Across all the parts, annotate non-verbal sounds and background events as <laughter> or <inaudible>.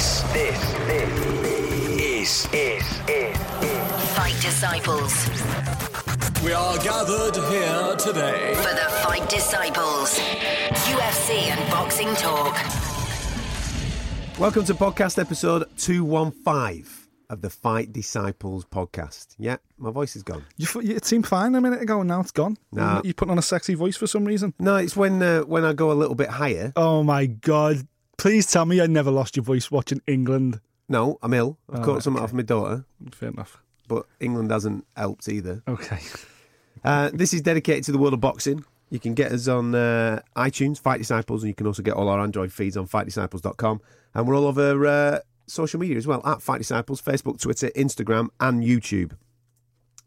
This, this, this is, is, is, is. Fight Disciples. We are gathered here today. For the Fight Disciples. UFC and boxing talk. Welcome to podcast episode 215 of the Fight Disciples podcast. Yeah, my voice is gone. You, it seemed fine a minute ago, and now it's gone. Nah. You putting on a sexy voice for some reason. No, it's when uh, when I go a little bit higher. Oh my god! Please tell me I never lost your voice watching England. No, I'm ill. I've Oh, caught something okay. off my daughter, Fair enough. but England hasn't helped either. Okay. Uh, this is dedicated to the world of boxing. You can get us on uh, iTunes, Fight Disciples, and you can also get all our Android feeds on fightdisciples.com. And we're all over uh, social media as well at Fight Disciples, Facebook, Twitter, Instagram, and YouTube.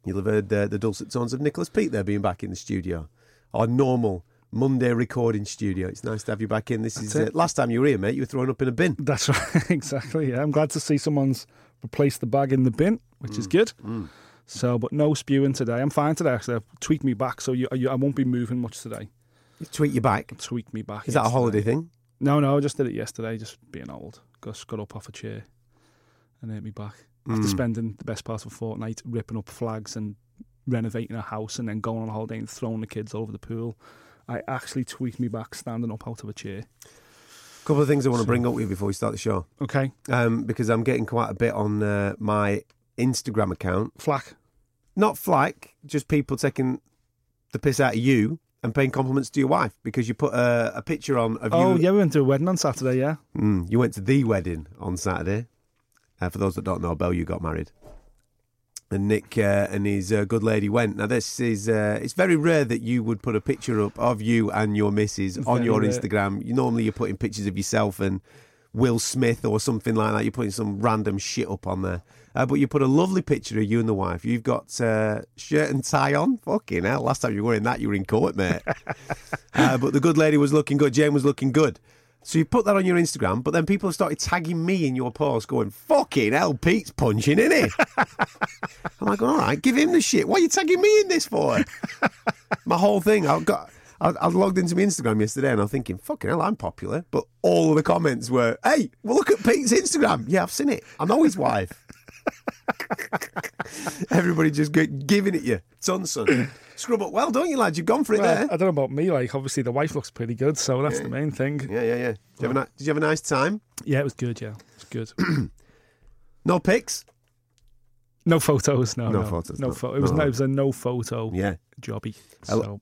You'll have heard uh, the dulcet tones of Nicholas Pete there being back in the studio. Our normal Monday recording studio. It's nice to have you back in. This is uh, it. last time you were here, mate. You were thrown up in a bin. That's <laughs> right. exactly. Yeah, I'm glad to see someone's replaced the bag in the bin, which is mm. good. Mm. So, but no spewing today. I'm fine today. Actually, I've tweaked me back, so you, you, I won't be moving much today. Tweet you back. Tweaked me back. Is that a holiday thing? No, no, I just did it yesterday. Just being old. Just got up off a chair and hurt me back. After mm. spending the best part of a fortnight ripping up flags and renovating a house and then going on holiday and throwing the kids all over the pool, I actually tweaked me back standing up out of a chair. A couple of things I want to bring up with you before we start the show. Okay, um, because I'm getting quite a bit on uh, my Instagram account. flack. Not flack, just people taking the piss out of you and paying compliments to your wife because you put a, a picture on of Oh, you. yeah, we went to a wedding on Saturday, yeah. Mm, you went to the wedding on Saturday. Uh, for those that don't know, Belle, you got married. And Nick uh, and his uh, good lady went. Now, this is, uh, it's very rare that you would put a picture up of you and your missus on your rare. Instagram. You Normally, you're putting pictures of yourself and Will Smith or something like that. You're putting some random shit up on there. Uh, but you put a lovely picture of you and the wife. You've got uh, shirt and tie on. Fucking hell. Last time you were wearing that, you were in court, mate. <laughs> uh, but the good lady was looking good. Jane was looking good. So you put that on your Instagram, but then people have started tagging me in your post going, fucking hell, Pete's punching, isn't he? <laughs> I'm like, all right, give him the shit. What are you tagging me in this for? <laughs> my whole thing, I've got. I, I logged into my Instagram yesterday and I'm thinking, fucking hell, I'm popular. But all of the comments were, hey, well, look at Pete's Instagram. Yeah, I've seen it. I know his wife. <laughs> Everybody just giving it you. Son, son. <clears throat> Scrub up well, don't you, lad? You've gone for it Well, I don't know about me, like, obviously the wife looks pretty good, so that's the main thing. Yeah, yeah, yeah. Did you, have a, did you have a nice time? Yeah, it was good, yeah. It was good. <clears throat> No pics? no photos, no. No No, photos, No no. photo. It was, No. no, it was a no photo Yeah. jobby. So.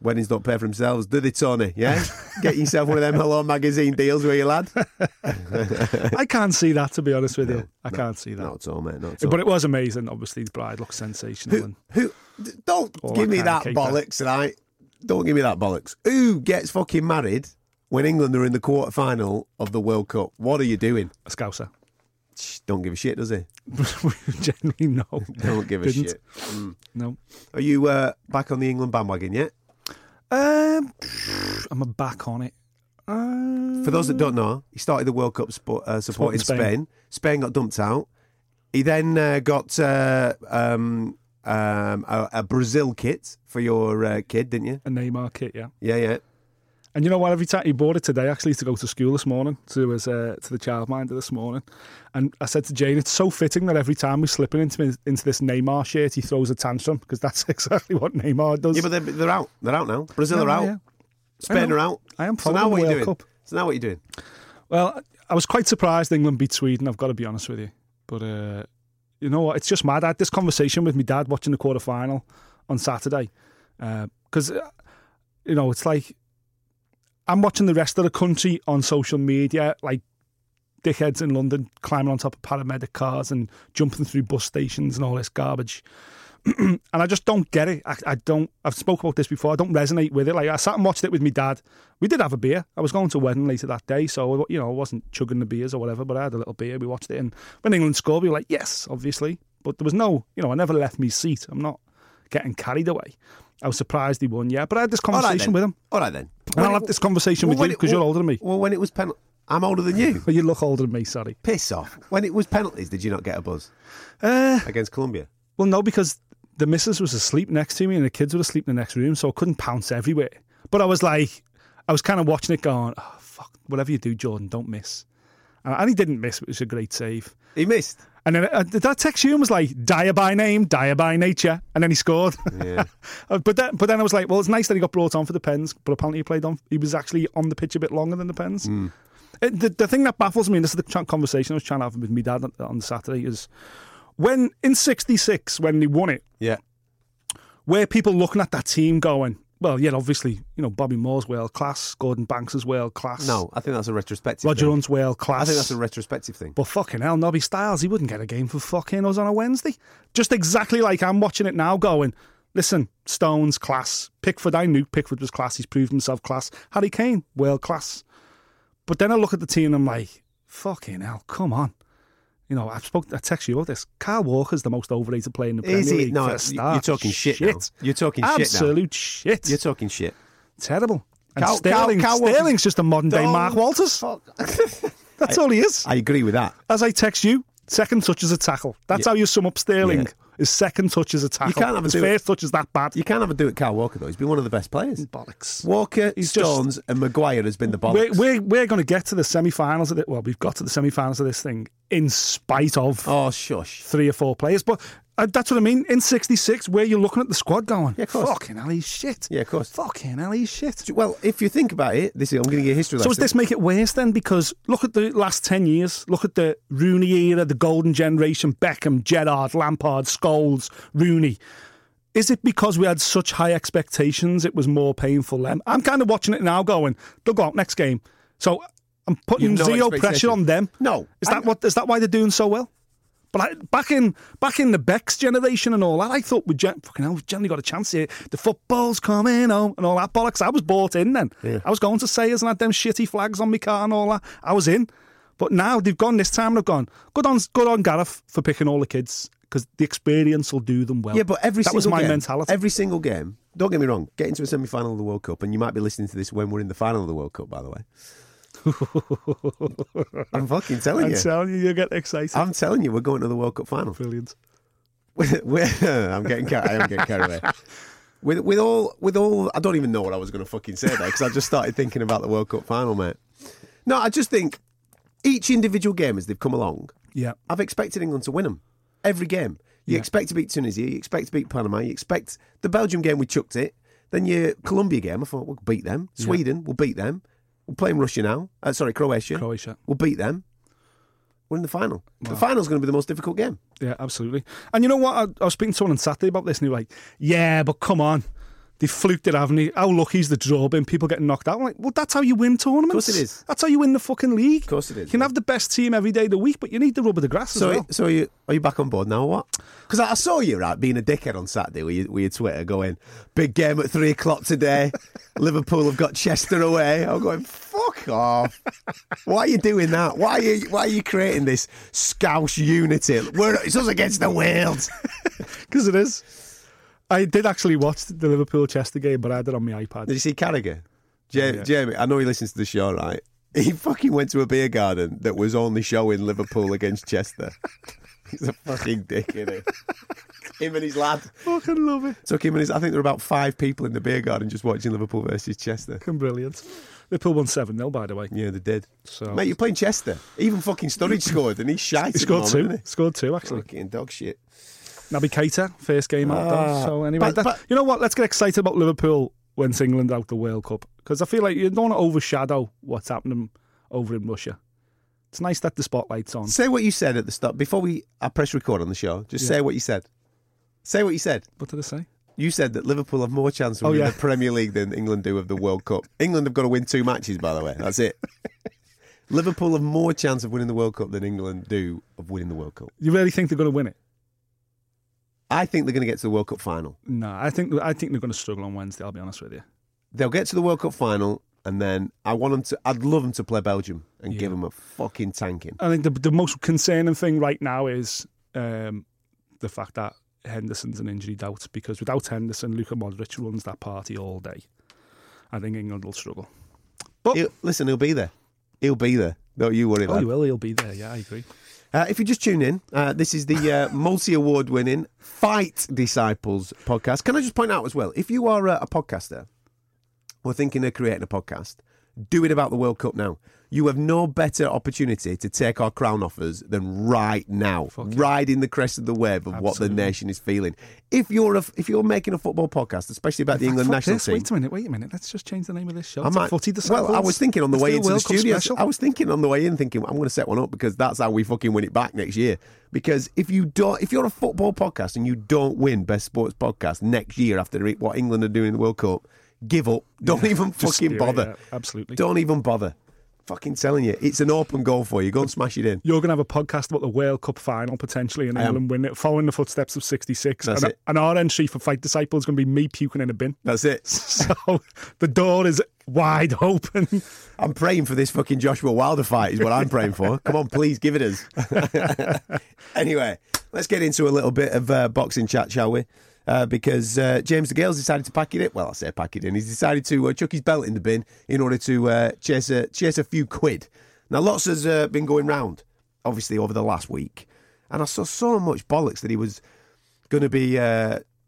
Weddings don't pay for themselves, do they, Tony? Yeah? <laughs> Get yourself one of them Hello magazine deals, will you, lad? <laughs> I can't see that, to be honest with you. I can't see that. Not at all, mate. Not at all. But it was amazing. Obviously, the bride looks sensational. Who, and who, don't All give me that bollocks, right? Don't give me that bollocks. Who gets fucking married when England are in the quarter final of the World Cup? What are you doing? a scouser. Don't give a shit, does he? <laughs> Generally, no. <laughs> Don't give a Didn't. shit. Mm. No. Are you uh, back on the England bandwagon yet? Um, I'm a back on it. Uh, For those that don't know, he started the World Cup spo- uh, supporting Spain. Spain. Spain. got dumped out. He then uh, got uh, um, um, a, a Brazil kit for your uh, kid, didn't you? a Neymar kit, yeah. Yeah, yeah. And you know what? Every time he bought it today, actually, to go to school this morning, to his uh, to the childminder this morning, and I said to Jane, it's so fitting that every time we slip into into this Neymar shirt, he throws a tantrum because that's <laughs> exactly what Neymar does. Yeah, but they're, they're out. They're out now. Brazil No, are out. yeah. Spain are out. I am So now what are you doing? Cup. So now what are you doing? Well, I was quite surprised England beat Sweden. I've got to be honest with you, but uh, you know what? It's just mad. I had this conversation with my dad watching the quarter final on Saturday because uh, you know it's like I'm watching the rest of the country on social media, like dickheads in London climbing on top of paramedic cars and jumping through bus stations and all this garbage. <clears throat> and I just don't get it. I, I don't. I've spoke about this before. I don't resonate with it. Like I sat and watched it with my dad. We did have a beer. I was going to a wedding later that day, so you know I wasn't chugging the beers or whatever. But I had a little beer. We watched it, and when England scored, we were like, yes, obviously. But there was no, you know, I never left my seat. I'm not getting carried away. I was surprised he won, yeah. But I had this conversation then. with him, All right then. and I'll have this conversation well, with you it- because you're older than me. Well, when it was penalty, I'm older than you. Well, <laughs> you look older than me. Sorry. Piss off. When it was penalties, did you not get a buzz Uh, against Colombia? Well, no, because the missus was asleep next to me and the kids were asleep in the next room, so I couldn't pounce everywhere. But I was like, I was kind of watching it going, oh, fuck, whatever you do, Jordan, don't miss. and, and he didn't miss, which was a great save. He missed. And then uh, I text you was like, dire by name, dire by nature, and then he scored. Yeah. <laughs> Uh, but then, but then I was like, well, it's nice that he got brought on for the Pens, but apparently he played on. He was actually on the pitch a bit longer than the Pens. Hmm. Uh, The, the thing that baffles me, and this is the conversation I was trying to have with my dad on, on Saturday, is when in '66 when they won it, Yeah. were people looking at that team going, well, yeah, obviously, you know, Bobby Moore's world class, Gordon Banks is world class, No, I think that's a retrospective. Roger thing. Hunt's world class. I think that's a retrospective thing. But fucking hell, Nobby Stiles, he wouldn't get a game for fucking us on a Wednesday. Just exactly like I'm watching it now going, listen, Stones, class. Pickford, I knew Pickford was class. He's proved himself class. Harry Kane, world class. But then I look at the team and I'm like, fucking hell, come on. You know, I've spoke, I text you about this. Kyle Walker's the most overrated player in the Premier League. No, for a you- start. you're talking shit now. You're talking shit now. Absolute shit. You're talking shit. Terrible. And Carl- Sterling, Kyle Walker's- Sterling's just a modern day Mark Walters. <laughs> <laughs> That's all he is. I agree with that. As I text you, second touch is a tackle. That's how you sum up Sterling. Yeah. His second touch is a tackle. You can't have His do it- first touch is that bad. You can't have a do at Kyle Walker though. He's been one of the best players. Bollocks. Walker, He's just- Stones, and Maguire has been the We're, bollocks. we're, we're going to get to the semi-finals of it. Well, we've got to the semi-finals of this thing in spite of oh, shush. three or four players. But uh, that's what I mean. In '66, where you're looking at the squad going, Yeah, of course. fucking hell, he's shit. Yeah, of course. Fucking hell, he's shit. Well, if you think about it, this is, I'm going to get a history So does this make it worse then? Because look at the last 10 years. Look at the Rooney era, the golden generation, Beckham, Gerrard, Lampard, Scholes, Rooney. Is it because we had such high expectations it was more painful then? I'm kind of watching it now going, they'll go out next game. So I'm putting no zero pressure on them. No. Is that I- what is that why they're doing so well? But I, back in back in the Becks generation and all that, I thought we gen- fucking hell, we generally got a chance here. The football's coming home and all that bollocks. I was bought in then. Yeah. I was going to Sayers and had them shitty flags on my car and all that. I was in. But now they've gone this time and they've gone. Good on good on Gareth for picking all the kids because the experience will do them well. Yeah, but every that single was my game, mentality. Every single game. Don't get me wrong. Get into a semi-final of the World Cup, and you might be listening to this when we're in the final of the World Cup. By the way, <laughs> I'm fucking telling I'm you. telling you, you get excited. I'm telling you, we're going to the World Cup final. Brilliant. <laughs> I'm getting carried. I am getting carried away. With with all with all, I don't even know what I was going to fucking say there because I just started thinking about the World Cup final, mate. No, I just think each individual game as they've come along, Yeah. I've expected England to win them every game. You Yeah. expect to beat Tunisia, you expect to beat Panama, you expect the Belgium game we chucked it. Then your Colombia game, I thought we'll beat them. Sweden, we'll beat them. We're playing Russia now. Uh, sorry, Croatia. Croatia. We'll beat them. We're in the final. The final's going to be the most difficult game. Yeah, absolutely. And you know what? I, I was speaking to someone on Saturday about this, and they were like, "Yeah, but come on, they fluked it, haven't they? How lucky's the draw been? People getting knocked out." I'm like, "Well, that's how you win tournaments. Of course it is. That's how you win the fucking league. Of course it is, You can have the best team every day of the week, but you need the rub of the grass So, as well. so are you are you back on board now or what? Because I, I saw you right being a dickhead on Saturday with your, with your Twitter going big game at three o'clock today. <laughs> Liverpool have got Chester away. I'm going fuck off. Why are you doing that? Why are you why are you creating this Scouse unity? We're, it's us against the world. <laughs> Because it is. I did actually watch the Liverpool Chester game, but I had it on my iPad. Did you see Carragher? Ja- yeah. Jamie, I know he listens to the show, right? <laughs> He fucking went to a beer garden that was only showing Liverpool against Chester. <laughs> He's a fucking dick, isn't he? <laughs> him and his lad. Fucking love it. Took him and his. I think there were about five people in the beer garden just watching Liverpool versus Chester. Fucking brilliant. Liverpool won 7 0, by the way. Yeah, they did. So- Mate, you're playing Chester. Even fucking Sturridge scored, and he's shite. He scored moment, two. isn't he? Scored two, actually. Fucking dog shit. Naby Keita, first game out though. Ah. So anyway, but- that- but- you know what? Let's get excited about Liverpool once England out the World Cup because I feel like you don't want to overshadow what's happening over in Russia. It's nice that the spotlight's on. Say what you said at the start before we. I press record on the show. Just say what you said. Say what you said. What did I say? You said that Liverpool have more chance of Oh, winning yeah. the Premier League than England do of the World Cup. <laughs> England have got to win two matches, by the way. That's it. Liverpool have more chance of winning the World Cup than England do of winning the World Cup. You really think they're going to win it? I think they're going to get to the World Cup final. No, I think I think they're going to struggle on Wednesday. I'll be honest with you. They'll get to the World Cup final, and then I want them to. I'd love them to play Belgium and give them a fucking tanking. I think the the most concerning thing right now is um, the fact that Henderson's an injury doubt because without Henderson, Luka Modric runs that party all day. I think England will struggle. But He'll, listen, he'll be there. He'll be there. Don't you worry, oh, lad. he will. He'll be there. Yeah, I agree. Uh, if you just tune in, uh, this is the uh, <laughs> multi award winning Fight Disciples podcast. Can I just point out as well, if you are a, a podcaster or thinking of creating a podcast, Do it about the World Cup now. You have no better opportunity to take our crown off us than right now, riding the crest of the wave of what the nation is feeling. If you're a, if you're making a football podcast, especially about the England fuck national this. team, Wait a minute, wait a minute. Let's just change the name of this show. I might. Footy well, I was thinking on the Let's way into the studio. I was thinking on the way in, thinking I'm going to set one up because that's how we fucking win it back next year. Because if you don't, if you're a football podcast and you don't win best sports podcast next year after what England are doing in the World Cup, give up. Don't even fucking do it, bother. yeah, absolutely. Don't even bother. Fucking telling you, it's an open goal for you. Go and smash it in. You're going to have a podcast about the World Cup final potentially and England win it, following the footsteps of 66. That's and, it. and our entry for Fight Disciple is going to be me puking in a bin. That's it. <laughs> So the door is wide open. I'm praying for this fucking Joshua Wilder fight, is what I'm praying for. Come on, please give it us. <laughs> anyway, let's get into a little bit of uh, boxing chat, shall we? Uh, because uh, James DeGale's decided to pack it in. Well, I say pack it in. He's decided to uh, chuck his belt in the bin in order to uh, chase, a, chase a few quid. Now, lots has uh, been going round, obviously, over the last week. And I saw so much bollocks that he was going to be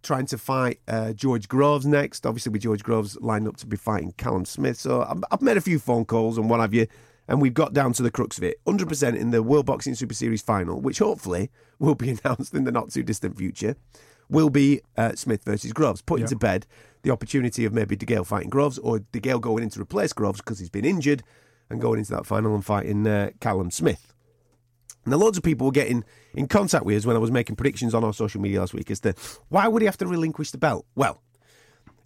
trying to fight uh, George Groves next. Obviously, with George Groves lined up to be fighting Callum Smith. So I've, I've made a few phone calls and what have you, and we've got down to the crux of it. 100% in the World Boxing Super Series final, which hopefully will be <laughs> announced in the not too distant future, will be uh, Smith versus Groves, putting Yeah. to bed the opportunity of maybe De DeGale fighting Groves or De DeGale going in to replace Groves because he's been injured and going into that final and fighting uh, Callum Smith. Now, loads of people were getting in contact with us when I was making predictions on our social media last week as to why would he have to relinquish the belt? Well,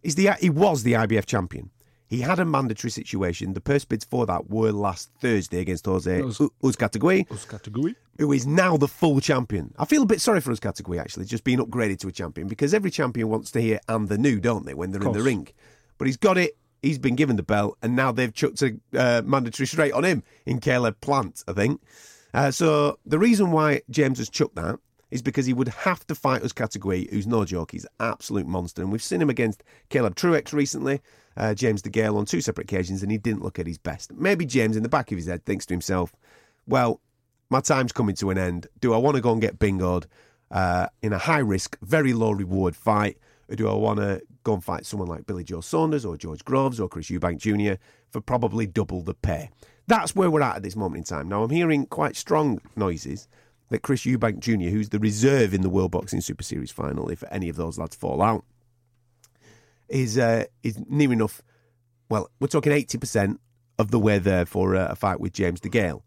he's the, he was the IBF champion. He had a mandatory situation. The purse bids for that were last Thursday against Jose Uzcategui, Category. Who is now the full champion. I feel a bit sorry for Uzcategui, actually, just being upgraded to a champion because every champion wants to hear and the new, don't they, when they're in the ring? But he's got it. He's been given the belt, and now they've chucked a uh, mandatory straight on him in Caleb Plant, I think. Uh, so the reason why James has chucked that is because he would have to fight Uzcategui, who's no joke. He's an absolute monster. And we've seen him against Caleb Truax recently, uh, James DeGale on two separate occasions, and he didn't look at his best. Maybe James, in the back of his head, thinks to himself, well, my time's coming to an end. Do I want to go and get bingoed uh, in a high risk, very low reward fight? Or do I want to go and fight someone like Billy Joe Saunders or George Groves or Chris Eubank Jr. for probably double the pay? That's where we're at at this moment in time. Now, I'm hearing quite strong noises that Chris Eubank Jr., who's the reserve in the World Boxing Super Series final, if any of those lads fall out, is uh, is near enough. Well, we're talking eighty percent of the way there for uh, a fight with James DeGale,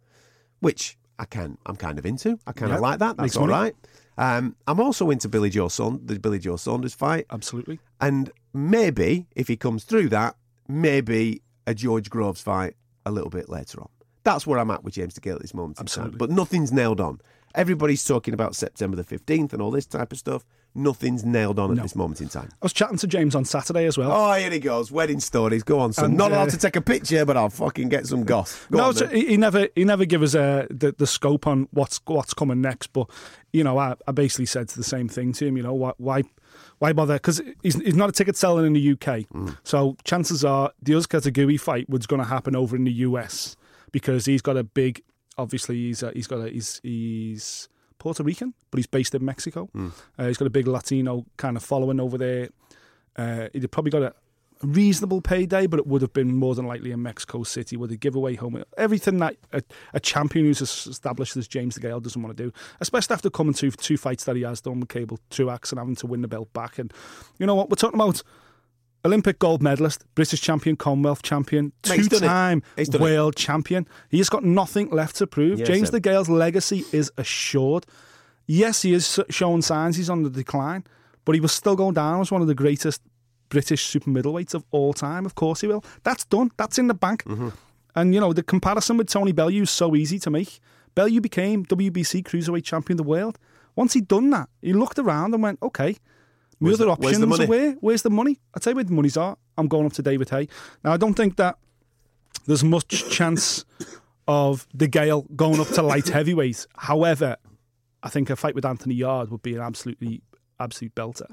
which I can I'm kind of into. I kind of like that. That's makes all right. Um, I'm also into Billy Joe Saunders, the Billy Joe Saunders fight, Absolutely. and maybe if he comes through that, maybe a George Groves fight a little bit later on. That's where I'm at with James DeGale at this moment in time. Absolutely. But nothing's nailed on. Everybody's talking about September the 15th and all this type of stuff. Nothing's nailed on at No. this moment in time. I was chatting to James on Saturday as well. Oh, here he goes. Wedding stories. Go on, son. And, Not allowed uh, to take a picture, but I'll fucking get some goss. Go no, on, so he, never he never give us uh, the the scope on what's what's coming next. But you know, I, I basically said the same thing to him. You know, why why, why bother? Because he's he's not a ticket seller in the UK, Mm. so chances are the Uzcategui fight was going to happen over in the US because he's got a big. Obviously, he's uh, he's got a he's he's Puerto Rican, but he's based in Mexico. Mm. Uh, he's got a big Latino kind of following over there. Uh, he'd probably got a reasonable payday, but it would have been more than likely in Mexico City, where they give away home everything that a, a champion who's established as James DeGale doesn't want to do, especially after coming to two fights that he has done with Caleb Truax and having to win the belt back. And you know what? We're talking about Olympic gold medalist, British champion, Commonwealth champion, Mate, he's done it. two-time He's done it. world champion. He has got nothing left to prove. Yes, James sir. DeGale's legacy is assured. Yes, he is showing signs he's on the decline, but he will still go down as one of the greatest British super middleweights of all time. Of course he will. That's done. That's in the bank. Mm-hmm. And you know the comparison with Tony Bellew is so easy to make. Bellew became WBC cruiserweight champion of the world. Once he'd done that, he looked around and went, "Okay, my Where's other the- where's options the money? where? Where's the money? I tell you where the money's are. I'm going up to David Haye. Now I don't think that there's much chance of DeGale going up to light <laughs> heavyweight. However, I think a fight with Anthony Yarde would be an absolutely absolute belter.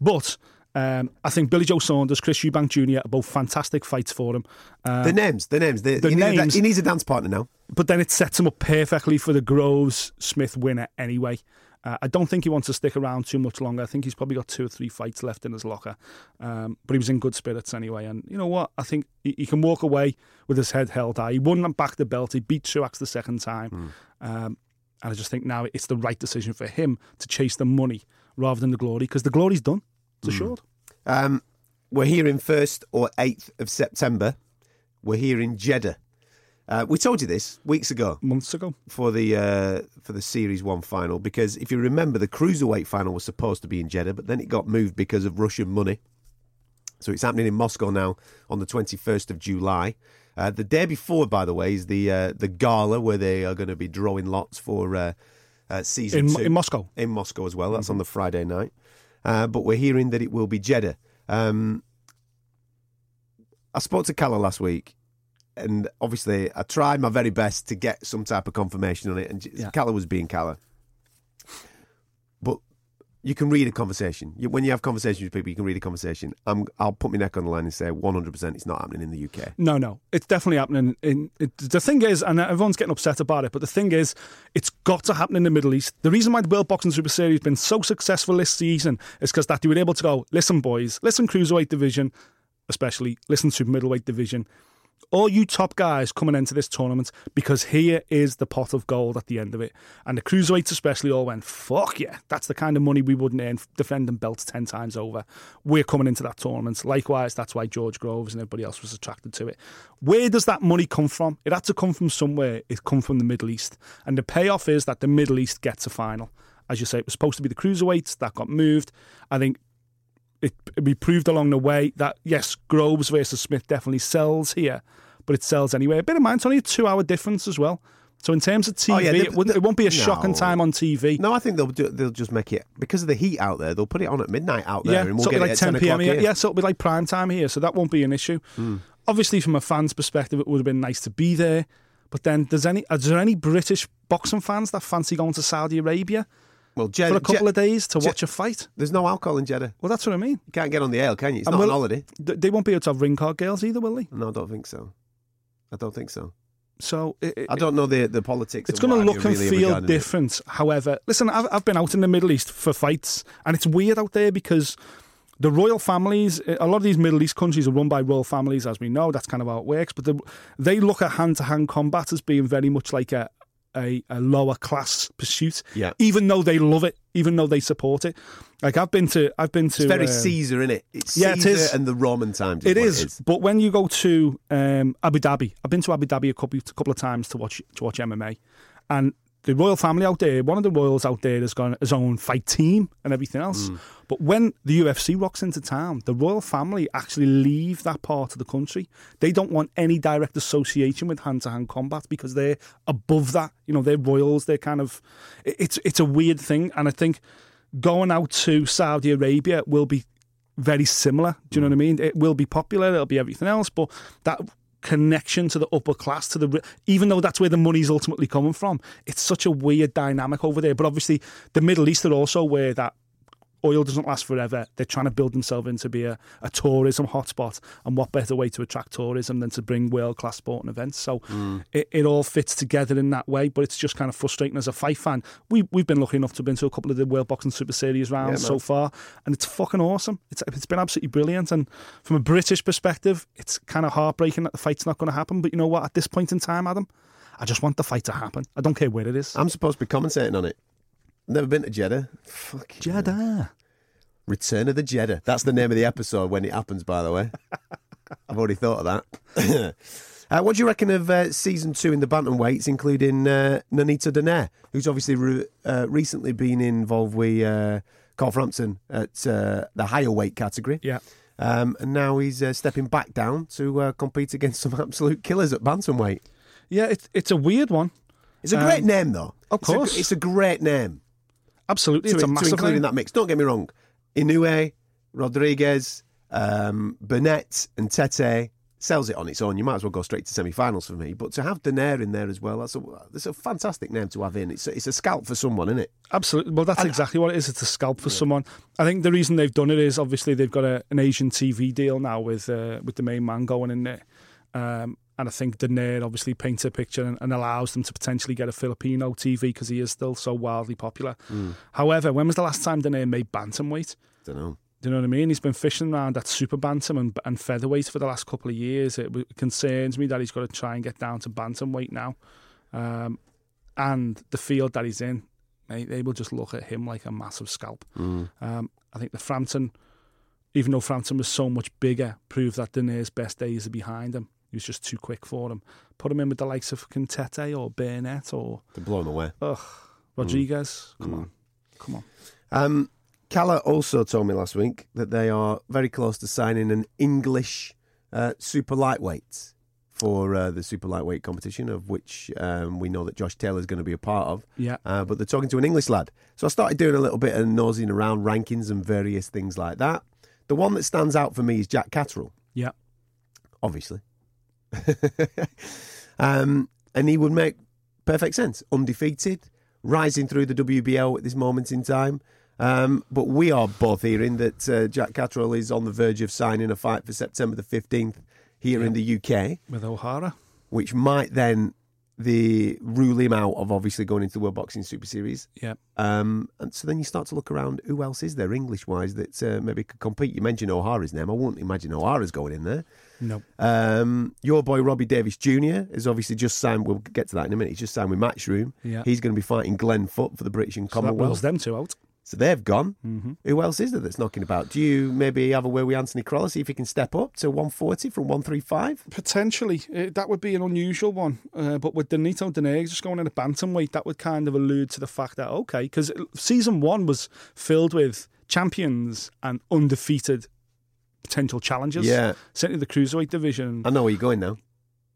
But um, I think Billy Joe Saunders, Chris Eubank Jr. are both fantastic fights for him. Uh, the names, the names. The, the he, needs a, names- he needs a dance partner now. but then it sets him up perfectly for the Groves Smith winner anyway. Uh, I don't think he wants to stick around too much longer. I think he's probably got two or three fights left in his locker. Um, but he was in good spirits anyway. And you know what? I think he, he can walk away with his head held high. He won back the belt. He beat Truax the second time. Um, and I just think now it's the right decision for him to chase the money rather than the glory because the glory's done. It's assured. Um, we're here in 1st or 8th of September. We're here in Jeddah. Uh, we told you this weeks ago Months ago. for the uh, for the Series One final because if you remember, the cruiserweight final was supposed to be in Jeddah, but then it got moved because of Russian money. So it's happening in Moscow now on the twenty first of July. Uh, the day before, by the way, is the uh, the gala where they are going to be drawing lots for uh, uh, season In, two in Moscow. in Moscow as well. That's on the Friday night. Uh, but we're hearing that it will be Jeddah. Um, I spoke to Kalle last week, and obviously I tried my very best to get some type of confirmation on it. And Yeah. Kalle was being Kalle. But you can read a conversation. You, when you have conversations with people, you can read a conversation. I'm, I'll put my neck on the line and say 100% it's not happening in the UK. No, no, it's definitely happening. In, it, the thing is, and everyone's getting upset about it, but the thing is, it's got to happen in the Middle East. The reason why the World Boxing Super Series has been so successful this season is because that they were able to go, listen, boys, listen, cruiserweight division, especially listen to middleweight division. All you top guys coming into this tournament because here is the pot of gold at the end of it. And the cruiserweights especially all went, fuck yeah, that's the kind of money we wouldn't earn defending belts 10 times over. We're coming into that tournament. Likewise, that's why George Groves and everybody else was attracted to it. Where does that money come from? It had to come from somewhere. It come from the Middle East. And the payoff is that the Middle East gets a final. As you say, it was supposed to be the cruiserweights that got moved. I think it, we proved along the way that yes, Groves versus Smith definitely sells here, but it sells anyway. A bit of mind, it's only a two-hour difference as well. So in terms of TV, Oh, yeah, it, it won't be a shocking no. time on TV. No, I think they'll do, they'll just make it because of the heat out there. They'll put it on at midnight out there, yeah, and we'll so get it'll it be at like 10 10 p.m. here. here. Yeah, so it'll be like prime time here, so that won't be an issue. Hmm. Obviously, from a fan's perspective, it would have been nice to be there. But then, does any is there any British boxing fans that fancy going to Saudi Arabia Well, Jed, for a couple of days to watch a fight? there's no alcohol in Jeddah. Well, that's what I mean. You can't get on the ale, can you? It's And not will- an holiday. Th- They won't be able to have ring card girls either, will they? No, I don't think so. I don't think so. So it, it- I don't know the the politics. It's going to look and really feel regarding it. different. However, listen, I've, I've been out in the Middle East for fights, and it's weird out there because the royal families, eh, a lot of these Middle East countries are run by royal families, as we know. That's kind of how it works. But the, they look at hand to hand combat as being very much like a, a, a lower class pursuit, Yeah. even though they love it, even though they support it. Like I've been to, I've been to. It's very um, Caesar, isn't it? It's yeah, it Caesar is. and the Roman times. It what is, but when you go to um, Abu Dhabi, I've been to Abu Dhabi a couple, a couple of times to watch to watch MMA, and the royal family out there, one of the royals out there has got his own fight team and everything else. Mm. But when the UFC rocks into town, the royal family actually leave that part of the country. They don't want any direct association with hand to hand combat because they're above that. You know, they're royals. They're kind of it's it's a weird thing, and I think going out to Saudi Arabia will be very similar. Do you know what I mean? It will be popular. It'll be everything else, but that connection to the upper class, to the even though that's where the money's ultimately coming from, it's such a weird dynamic over there. But obviously, the Middle East are also where that oil doesn't last forever. They're trying to build themselves into be a, a tourism hotspot, and what better way to attract tourism than to bring world class sporting events? So hmm. it, it all fits together in that way. But it's just kind of frustrating as a fight fan. We we've been lucky enough to have been to a couple of the World Boxing Super Series rounds Yeah, so far, and it's fucking awesome. It's it's been absolutely brilliant. And from a British perspective, it's kind of heartbreaking that the fight's not going to happen. But you know what? At this point in time, Adam, I just want the fight to happen. I don't care where it is. I'm supposed to be commentating on it. Never been to Jeddah. Fuck. Jeddah. Return of the Jeddah. That's the name of the episode when it happens, by the way. <laughs> I've already thought of that. <clears throat> uh, what do you reckon of uh, season two in the bantamweights, including uh, Nonito Donaire, who's obviously re- uh, recently been involved with uh, Carl Frampton at uh, the higher weight category? Yeah. Um, and now he's uh, stepping back down to uh, compete against <laughs> some absolute killers at bantamweight. Yeah, it's it's a weird one. It's a great Um, name, though. of It's a- course. it's a great name. Absolutely, to, it's a to massive include in that mix. Don't get me wrong. Inoue, Rodriguez, um, Burnett, and Tete sells it on its own. You might as well go straight to semi-finals for me. But to have Donaire in there as well, that's a that's a fantastic name to have in. It's a, it's a scalp for someone, isn't it? Absolutely. Well, that's exactly what it is. It's a scalp for someone. I think the reason they've done it is obviously they've got a, an Asian TV deal now with uh, with the main man going in there. Um, and I think Donaire obviously paints a picture and, and allows them to potentially get a Filipino TV because he is still so wildly popular. However, when was the last time Donaire made bantamweight? I don't know. Do you know what I mean? He's been fishing around at super bantam and, and featherweight for the last couple of years. It, w- concerns me that he's got to try and get down to bantamweight now. Um, and the field that he's in, they, they will just look at him like a massive scalp. Um, I think the Frampton, even though Frampton was so much bigger, proved that Donaire's best days are behind him. He was just too quick for him. Put him in with the likes of Quintete or Burnett or They're blown away. ugh, Rodriguez. Come on, come on. Um, Kalle also told me last week that they are very close to signing an English uh, super lightweight for uh, the super lightweight competition, of which um, we know that Josh Taylor is going to be a part of. Yeah. Uh, but they're talking to an English lad. So I started doing a little bit of nosing around rankings and various things like that. The one that stands out for me is Jack Catterall, Yeah. obviously. <laughs> um, and he would make perfect sense. Undefeated, rising through the WBL at this moment in time. Um, but we are both hearing that uh, Jack Catterall is on the verge of signing a fight for September the 15th here in the UK, With O'Hara. which might then the rule him out of obviously going into the World Boxing Super Series. Yeah. Um, and so then you start to look around who else is there English wise that uh, maybe could compete. You mentioned O'Hara's name. I wouldn't imagine O'Hara's going in there. No. Um, your boy Robbie Davies Jr. is obviously just signed. We'll get to that in a minute. He's just signed with Matchroom. Yeah. He's going to be fighting Glenn Foot for the British and So that Commonwealth. them two out. So they've gone. Mm-hmm. Who else is there that's knocking about? Do you maybe have a word with Anthony Crolla, see if he can step up to 140 from 135? Potentially, uh, that would be an unusual one. Uh, but with Nonito Donaire just going in a bantamweight, that would kind of allude to the fact that okay, because season one was filled with champions and undefeated potential challengers. Yeah. certainly the cruiserweight division. I know where you're going now.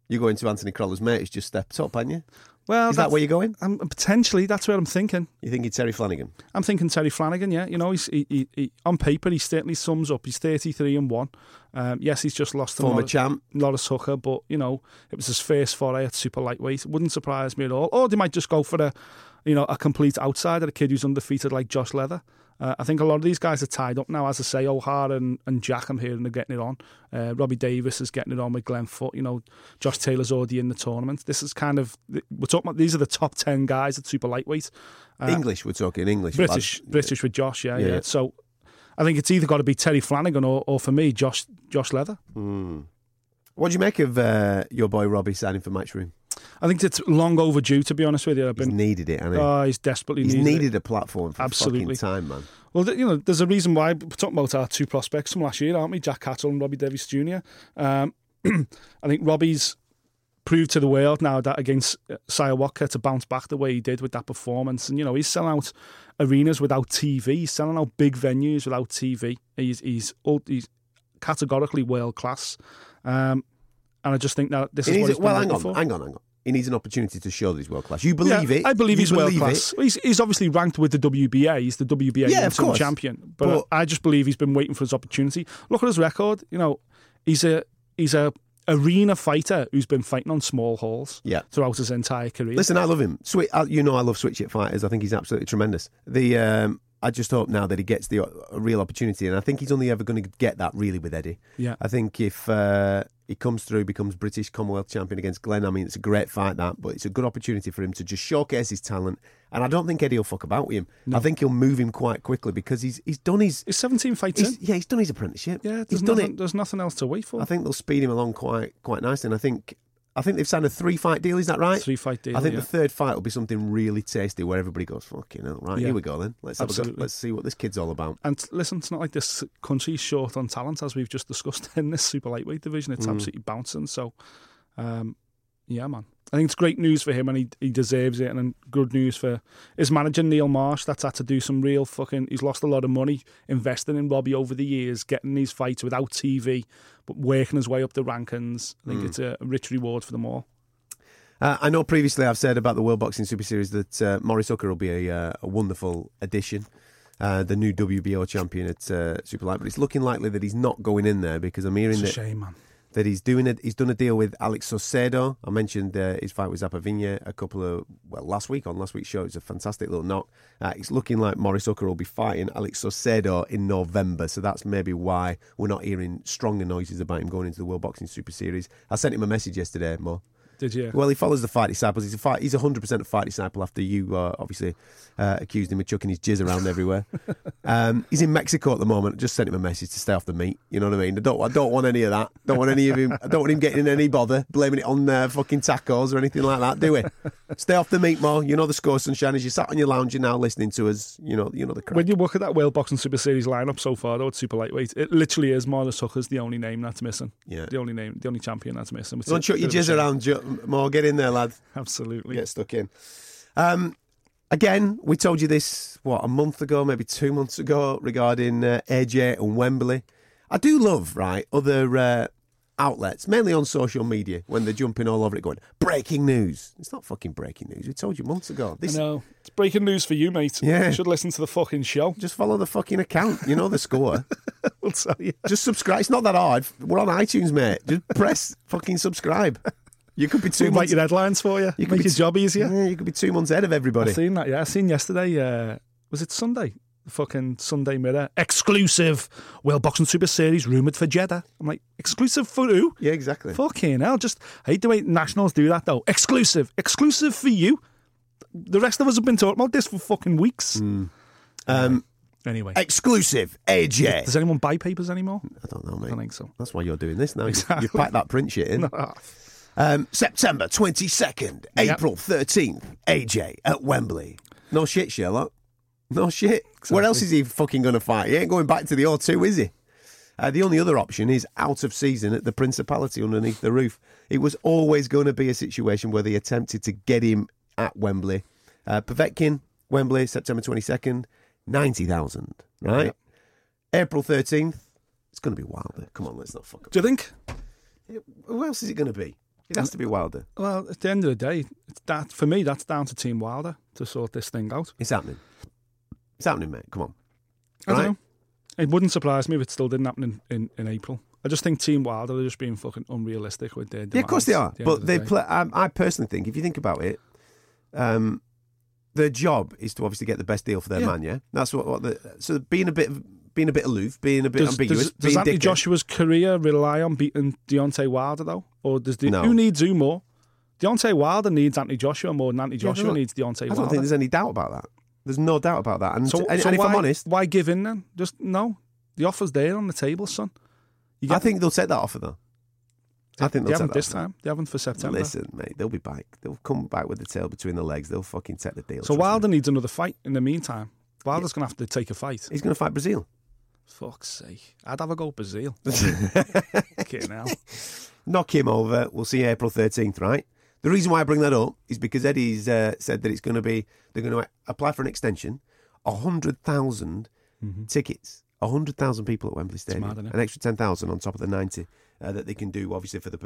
You're going to Anthony Crolla's mate who's just stepped up, aren't you? Well, Is that where you're going? Um, potentially, that's where I'm thinking. You think it's Terry Flanagan? I'm thinking Terry Flanagan. Yeah, you know, he's he, he, he, on paper he certainly sums up. He's 33 and one. Um, yes, he's just lost to Former Norris, champ. Maurice Hooker, but you know, it was his first foray at super lightweight. It wouldn't surprise me at all. Or they might just go for a, you know, a complete outsider, a kid who's undefeated like Josh Leather. Uh, I think a lot of these guys are tied up now. As I say, O'Hara and, and Jack, I'm hearing are getting it on. Uh, Robbie Davies is getting it on with Glenn Foot. You know, Josh Taylor's already in the tournament. This is kind of we're talking about. These are the top ten guys at super lightweight. Uh, English, we're talking English. British, lads. British with Josh, yeah, yeah, Yeah. So I think it's either got to be Terry Flanagan or, or for me, Josh Josh Leather. What do you make of uh, your boy Robbie signing for Matchroom? I think it's long overdue, to be honest with you. I've He's been, needed it, hasn't he? oh, he's desperately He's needed. it. needed a platform for Absolutely. fucking time, man. Well, you know, there's a reason why we're talking about our two prospects from last year, aren't we? Jack Catterall and Robbie Davies Jr. Um, <clears throat> I think Robbie's proved to the world now that against uh, Sire Walker to bounce back the way he did with that performance. And, you know, he's selling out arenas without TV. He's selling out big venues without TV. He's, he's, he's categorically world class. Um, and I just think that this is what needs he's it- been well, hang on, for. hang on, hang on. He needs an opportunity to show that he's world class. You believe Yeah, it? I believe You he's world class. it? He's, he's obviously ranked with the WBA. He's the WBA Yeah, champion. But, But- I just believe he's been waiting for his opportunity. Look at his record. You know, he's a he's a arena fighter who's been fighting on small halls Yeah. throughout his entire career. Listen, I love him. Sweet, you know, I love switch it fighters. I think he's absolutely tremendous. The um, I just hope now that he gets the a real opportunity, and I think he's only ever going to get that really with Eddie. Yeah. I think if uh, he comes through, becomes British Commonwealth champion against Glenn, I mean, it's a great fight that, but it's a good opportunity for him to just showcase his talent. And I don't think Eddie will fuck about with him. I think he'll move him quite quickly because he's he's done his He's 17 fights he's, in. yeah he's done his apprenticeship. Yeah, he's there's done nothing, it. there's nothing else to wait for. I think they'll speed him along quite quite nicely. And I think I think they've signed a three fight deal. Is that right? Three fight deal. I think yeah. the third fight will be something really tasty where everybody goes, fucking hell, right, Yeah. here we go then. Let's have a go. Let's see what this kid's all about. And listen, it's not like this country's short on talent, as we've just discussed <laughs> in this super lightweight division. It's absolutely bouncing. So, um, yeah, man. I think it's great news for him, and he he deserves it. And then good news for his manager Neil Marsh. That's had to do some real fucking. He's lost a lot of money investing in Robbie over the years, getting these fights without TV, but working his way up the rankings. I think it's a rich reward for them all. Uh, I know previously I've said about the World Boxing Super Series that uh, Maurice Hooker will be a, uh, a wonderful addition. Uh, the new WBO champion at uh, Super Light, but it's looking likely that he's not going in there because I'm hearing It's a that shame, man. That he's doing it. He's done a deal with Alex Saucedo. I mentioned uh, his fight with Zappavigna a couple of well last week on last week's show. It's a fantastic little knock. Uh, it's looking like Maurice Hooker will be fighting Alex Saucedo in November, so that's maybe why we're not hearing stronger noises about him going into the World Boxing Super Series. I sent him a message yesterday, Mo. Did you? Well, he follows the fight disciples. He's a fight. He's hundred percent a fight disciple. After you uh, obviously uh, accused him of chucking his jizz around everywhere. <laughs> Um, he's in Mexico at the moment. Just sent him a message to stay off the meat. You know what I mean? I don't. I don't want any of that. Don't want any of him. I don't want him getting in any bother, blaming it on uh, fucking tacos or anything like that. Do we? stay off the meat, more. You know the score, sunshine. As you sat on your lounge, you're now listening to us. You know. You know the crack. When you look at that World Boxing Super Series lineup so far, though, it's super lightweight. It literally is Maurice Hooker's the only name that's missing. Yeah. The only name, the only champion that's missing. Don't chuck your bit of a jizz around, Ju- more. Get in there, lad. Absolutely. get stuck in. Um, again, we told you this what a month ago, maybe two months ago, regarding uh, AJ and Wembley. I do love right other uh, outlets, mainly on social media, when they're jumping all over it, going breaking news. It's not fucking breaking news. We told you months ago. I This know. It's breaking news for you, mate. Yeah. You should listen to the fucking show. just follow the fucking account. You know the score. <laughs> We'll tell you. just subscribe. It's not that hard. We're on iTunes, mate. Just press fucking subscribe. You could be <laughs> 2 We'll months. your headlines for you. you could make your t- job easier. Yeah, you could be two months ahead of everybody. I seen that. Yeah, I seen yesterday. Uh, was it Sunday? The fucking Sunday Mirror exclusive World Boxing Super Series rumored for Jeddah. I'm like, exclusive for who? Yeah, exactly. Fucking hell! Just I hate the way nationals do that though. Exclusive, exclusive for you. The rest of us have been talking about this for fucking weeks. Um, Anyway, exclusive AJ. does anyone buy papers anymore? I don't know, I mate. don't think so. That's why you're doing this now. Exactly. You've packed that print shit in. <laughs> Um, September 22nd, Yep. April 13th, AJ at Wembley. No shit, Sherlock. No shit. Where else is he fucking going to fight? He ain't going back to the O2, is he? Uh, the only other option is out of season at the Principality underneath the roof. It was always going to be a situation where they attempted to get him at Wembley. Uh, Povetkin, Wembley, September 22nd, 90,000, right? Yep. April 13th, it's going to be Wilder. Come on, let's not fuck up. Do you think? Who else is it going to be? It has to be Wilder. Well, at the end of the day, that for me, that's down to Team Wilder to sort this thing out. It's happening. It's happening, mate. Come on. I Right. don't know. It wouldn't surprise me if it still didn't happen in, in, in April. I just think Team Wilder are just being fucking unrealistic with their Yeah, of course they are. the But of the they play. Um, I personally think, if you think about it, um, their job is to obviously get the best deal for their Yeah. man. Yeah, that's what. what the, so being a bit, being a bit aloof, being a bit Does, ambiguous, does, does Anthony dickhead. Joshua's career rely on beating Deontay Wilder though, or does the, No. who needs who more? Deontay Wilder needs Anthony Joshua more than Anthony Joshua don't- needs Deontay I don't Wilder. think there's any doubt about that. There's no doubt about that. And, so, and, so and if why, I'm honest, why give in then? Just no. The offer's there on the table, son. You I think they'll take that offer though. I think they they'll haven't take this time. They haven't for September. Listen, mate, they'll be back. They'll come back with the tail between the legs. They'll fucking take the deal. so trust me. Wilder needs another fight in the meantime. Wilder's going to have to take a fight. he's going to fight Brazil. Fuck's sake. I'd have a go Brazil. <laughs> Fucking hell. knock him over. We'll see you April 13th, right? The reason why I bring that up is because Eddie's uh, said that it's going to be, they're going to apply for an extension, 100,000 tickets, 100,000 people at Wembley Stadium, mad, an extra 10,000 on top of the 90 uh, that they can do, obviously, for the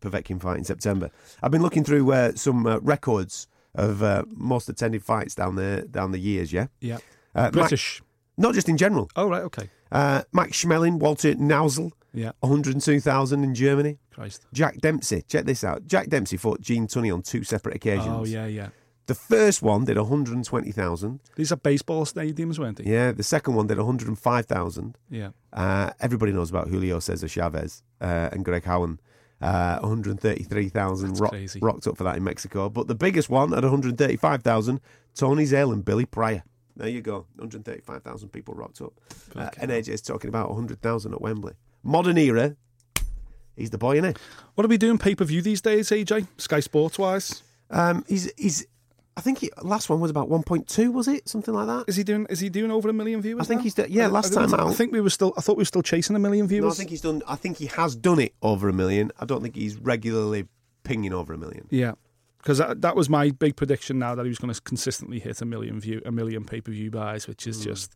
Povetkin fight in September. I've been looking through uh, some uh, records of uh, most attended fights down there, down the years, yeah? Yeah. Uh, Mac- British. Not just in general. Oh, right, okay. Uh, Max Schmeling, Walter Neusel, Yeah. 102,000 in Germany. Christ. Jack Dempsey, check this out. Jack Dempsey fought Gene Tunney on two separate occasions. Oh, yeah, yeah. The first one did 120,000. These are baseball stadiums, weren't they? Yeah, the second one did 105,000. Yeah. Uh, everybody knows about Julio Cesar Chavez uh, and Greg Haugen. Uh, 133,000 That's rock, rocked up for that in Mexico. But the biggest one at 135,000, Tony Zale and Billy Pryor. There you go. 135,000 people rocked up. Uh, and AJ's talking about 100,000 at Wembley. Modern era. He's the boy, isn't he? What are we doing pay per view these days, AJ? Sky Sports wise? Um, he's he's. I think he, last one was about 1.2, was it? Something like that. Is he doing? Is he doing over a million viewers? I think now? he's do- yeah, I- last I, time I out. think we were still. I thought we were still chasing a million viewers. No, I think he's done. I think he has done it over a million. I don't think he's regularly pinging over a million. Yeah, because that, was my big prediction. Now that he was going to consistently hit a million view, a million pay per view buys, which is just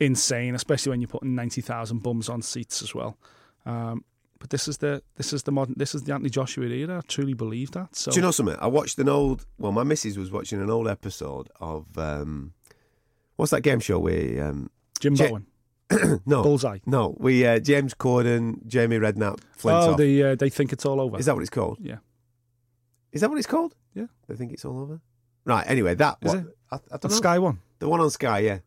insane, especially when you're putting ninety thousand bums on seats as well. Um, but this is the this is the modern this is the Anthony Joshua era. I truly believe that. So Do you know something? I watched an old. Well, my missus was watching an old episode of um, what's that game show where um, Jim Bowen. <clears throat> no, Bullseye. No, we uh, James Corden, Jamie Redknapp, Flintoff. Oh, they uh, they think it's all over. Is that what it's called? Yeah. Is that what it's called? Yeah. They think it's all over. Right. Anyway, that Is what, it? I, I don't The know. Sky one? The one on Sky. Yeah.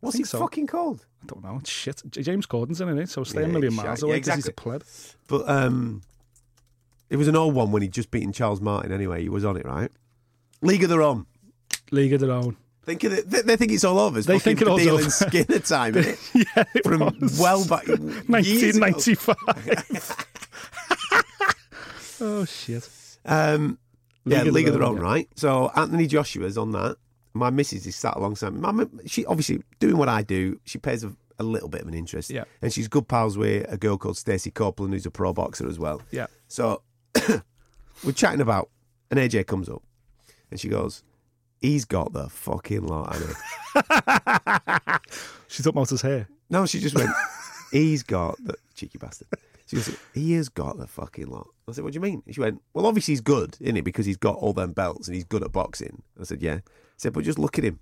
What's think it so. fucking called? I don't know. It's shit. J- James Corden's in it, so stay a Yeah, million shite. miles Yeah, away because he's a exactly. pleb. But um, it was an old one when he'd just beaten Charles Martin. Anyway, he was on it, right? League of Their Own. League of their own. Think of it, they, they think it's all over. It's They fucking think it all's over. and Skinner time, isn't it? <laughs> yeah, it From was. well back <laughs> years ago. 1995. <laughs> oh shit. Um, yeah, League of League of Their Own, yeah. right? So Anthony Joshua's on that. My missus is sat alongside me. My, she obviously doing what I do. She pays a, a little bit of an interest. Yeah. And she's good pals with a girl called Stacey Copeland, who's a pro boxer as well. Yeah. So <coughs> we're chatting about, and AJ comes up, and she goes, "He's got the fucking lot." Anna. She took out his hair. no, she just went, <laughs> "He's got the cheeky bastard." She goes, "He has got the fucking lot." I said, "What do you mean?" She went, "Well, obviously he's good, isn't it? Because he's got all them belts and he's good at boxing." I said, "Yeah." I said, "But just look at him."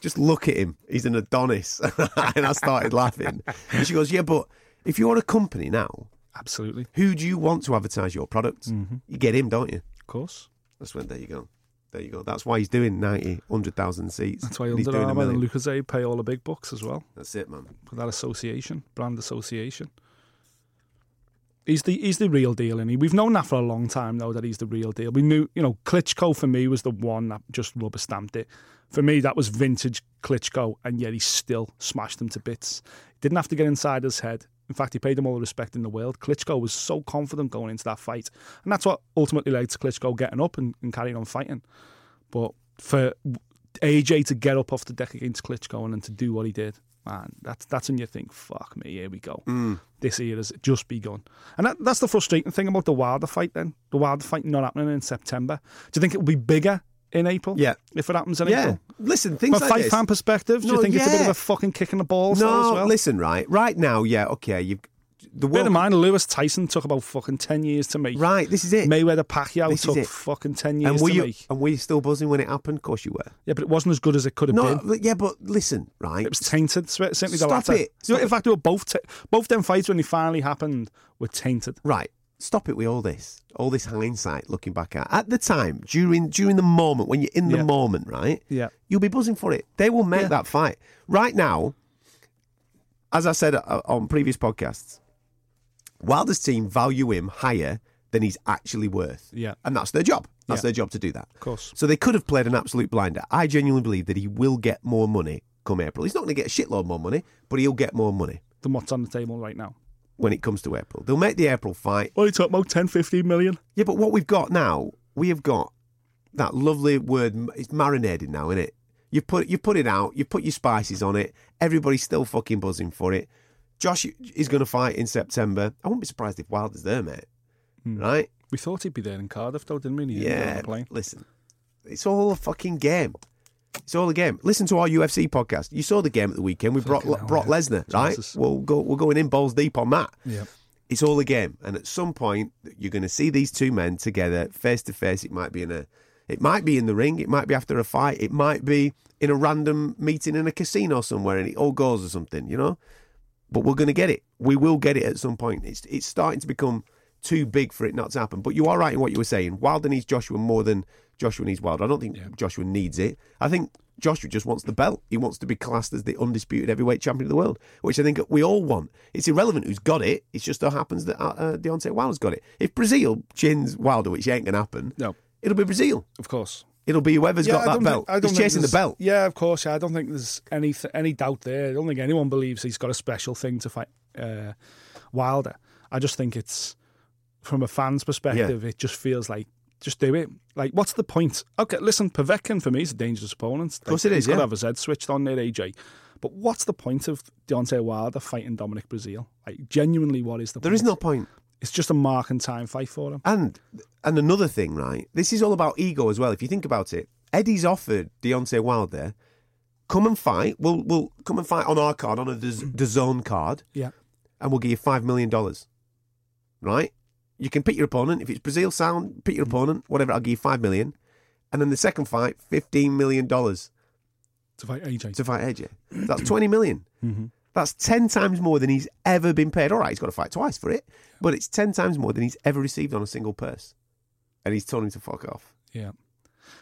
Just look at him. He's an Adonis. <laughs> and I started laughing. And she goes, Yeah, but if you're a company now, Absolutely. who do you want to advertise your products? Mm-hmm. You get him, don't you? Of course. That's when, there you go. There you go. That's why he's doing 90, 100,000 seats. That's why he's Under Armour and. Lucozade pay all the big bucks as well That's it, man. for that association, brand association. He's the he's the real deal, and we've known that for a long time though that he's the real deal. We knew, you know, Klitschko for me was the one that just rubber stamped it. For me, that was vintage Klitschko, and yet he still smashed him to bits. Didn't have to get inside his head. In fact, he paid him all the respect in the world. Klitschko was so confident going into that fight, and that's what ultimately led to Klitschko getting up and, and carrying on fighting. But for AJ to get up off the deck against Klitschko and to do what he did, man, that's that's when you think, fuck me, here we go. Mm. This year has just begun. And that, that's the frustrating thing about the Wilder fight then. The Wilder fight not happening in September. Do you think it will be bigger in April? Yeah. If it happens in Yeah. April? Listen, things From a like fight this. fan perspective, do No, you think it's a bit of a fucking kick in the balls No, as well? listen, right? Right now, yeah, okay. You've the Bear in mind, Lewis Tyson took about fucking 10 years to make. Right, this is it. Mayweather Pacquiao This took fucking 10 years and were to you make. and were you still buzzing when it happened? Of course you were. Yeah, but it wasn't as good as it could have No, been. li- yeah, but listen, right? It was tainted. Cer- Certainly the Stop latter. it. Stop in fact, they were both ta- both them fights when they finally happened were tainted. right. Stop it with all this, all this hindsight looking back at at the time during during the moment when you're in the Yeah. moment, right? Yeah. you'll be buzzing for it. They will make Yeah. that fight. Right now, as I said uh, on previous podcasts, Wilder's team value him higher than he's actually worth. Yeah. and that's their job. That's Yeah. their job to do that. Of course. So they could have played an absolute blinder. I genuinely believe that he will get more money come April. He's not going to get a shitload more money, but he'll get more money Than what's on the table right now. when it comes to April. They'll make the April fight. Only talking about 10, 15 million. Yeah, but what we've got now, we have got that lovely word. It's marinated now, isn't it? You've put you put it out. you've put your spices on it. Everybody's still fucking buzzing for it. Josh is going to fight in September. I wouldn't be surprised if Wilder's there, mate. Hmm. Right? We thought he'd be there in Cardiff, though, didn't we? And he didn't on Yeah. Listen, it's all a fucking game. It's all a game. Listen to our UFC podcast. You saw the game at the weekend Fucking hell, Brock. Lesnar, right? Jesus. We'll go. We're going in balls deep on that. Yeah. It's all a game, and at some point you're going to see these two men together, face to face. It might be in a, it might be in the ring. It might be after a fight. It might be in a random meeting in a casino somewhere, and it all goes or something. You know, but we're going to get it. We will get it at some point. It's it's starting to become too big for it not to happen. But you are right in what you were saying. Wilder needs Joshua more than Joshua needs Wilder. I don't think Joshua needs it. I think Joshua just wants the belt. He wants to be classed as the undisputed heavyweight champion of the world, which I think we all want. It's irrelevant who's got it. It just so happens that uh, uh, Deontay Wilder's got it. If Breazeale chins Wilder, which ain't going to happen, No. it'll be Breazeale. Of course. It'll be whoever's I got that belt. think- He's chasing the belt. Yeah, of course. Yeah, I don't think there's any any doubt there. I don't think anyone believes he's got a special thing to fight uh, Wilder. I just think it's from a fan's perspective, it just feels like just do it. Like, what's the point? Okay, listen, Povetkin for me is a dangerous opponent. Of course it is, He's got to yeah. have his head switched on there, AJ. But what's the point of Deontay Wilder fighting Dominic Breazeale? Like, genuinely, what is the There point? is no point. It's just a mark and time fight for him. And and another thing, right? This is all about ego as well. If you think about it, Eddie's offered Deontay Wilder, come and fight. We'll we'll come and fight on our card, on a DAZN card, Yeah. and we'll give you five million dollars. Right? You can pick your opponent. If it's Breazeale sound, pick your opponent. Whatever, I'll give you five million. And then the second fight, fifteen million dollars To fight AJ. to fight AJ. That's twenty million. Mm-hmm. That's 10 times more than he's ever been paid. All right, he's got to fight twice for it, but it's 10 times more than he's ever received on a single purse. And he's told him to fuck off. Yeah.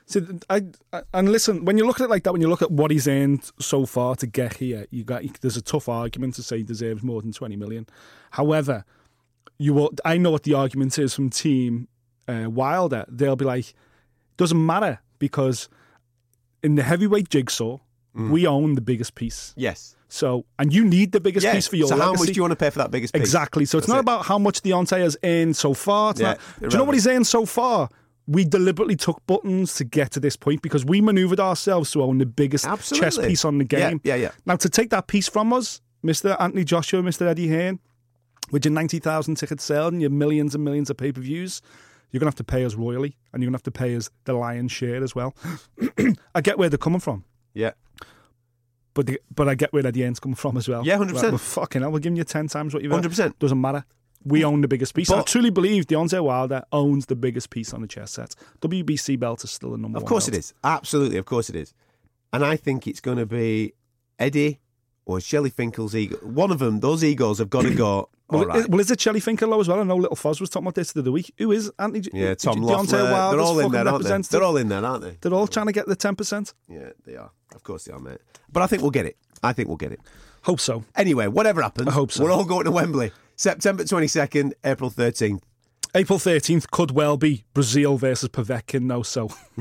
So I, I and listen, when you look at it like that, when you look at what he's earned so far to get here, you got there's a tough argument to say he deserves more than twenty million. However, you will. I know what the argument is from Team uh, Wilder. They'll be like, doesn't matter because in the heavyweight jigsaw, we own the biggest piece. Yes. So, and you need the biggest Yeah. piece for your so how much do you want to pay for that biggest piece? Exactly. So it's not it. about how much Deontay has earned so far. It's Yeah, not, do you know what he's earned so far? We deliberately took buttons to get to this point because we manoeuvred ourselves to own the biggest chess piece on the Yeah, game. yeah, yeah. Now, to take that piece from us, Mr. Anthony Joshua, Mr. Eddie Hearn, with your 90,000 tickets sold and your millions and millions of pay per views, you're going to have to pay us royally and you're going to have to pay us the lion's share as well. <clears throat> I get where they're coming from. Yeah. But the, but I get where the end's coming from as well. Yeah, 100%. Well, fucking hell, we're giving you 10 times what you've earned. 100%. Doesn't matter. We own the biggest piece. I truly believe Deontay Wilder owns the biggest piece on the chess set. WBC belt is still the number Of course belt. it is. Absolutely, of course it is. And I think it's going to be Eddie or Shelly Finkel's ego. One of them, those egos have got to go. Well, right. is, well, is it Shelly Finkellow as well? I know Little Foz was talking about this the other week. Who is Anthony? yeah, Tom Deontay Loeffler. They're all in there, aren't they? They're all in there, aren't they? They're all trying to get the 10%. Yeah, they are. Of course they are, mate. But I think we'll get it. I think we'll get it. Hope so. Anyway, whatever happens, I hope so. we're all going to Wembley. September 22nd, April 13th. April 13th could well be Breazeale versus Povetkin, though, so. <laughs>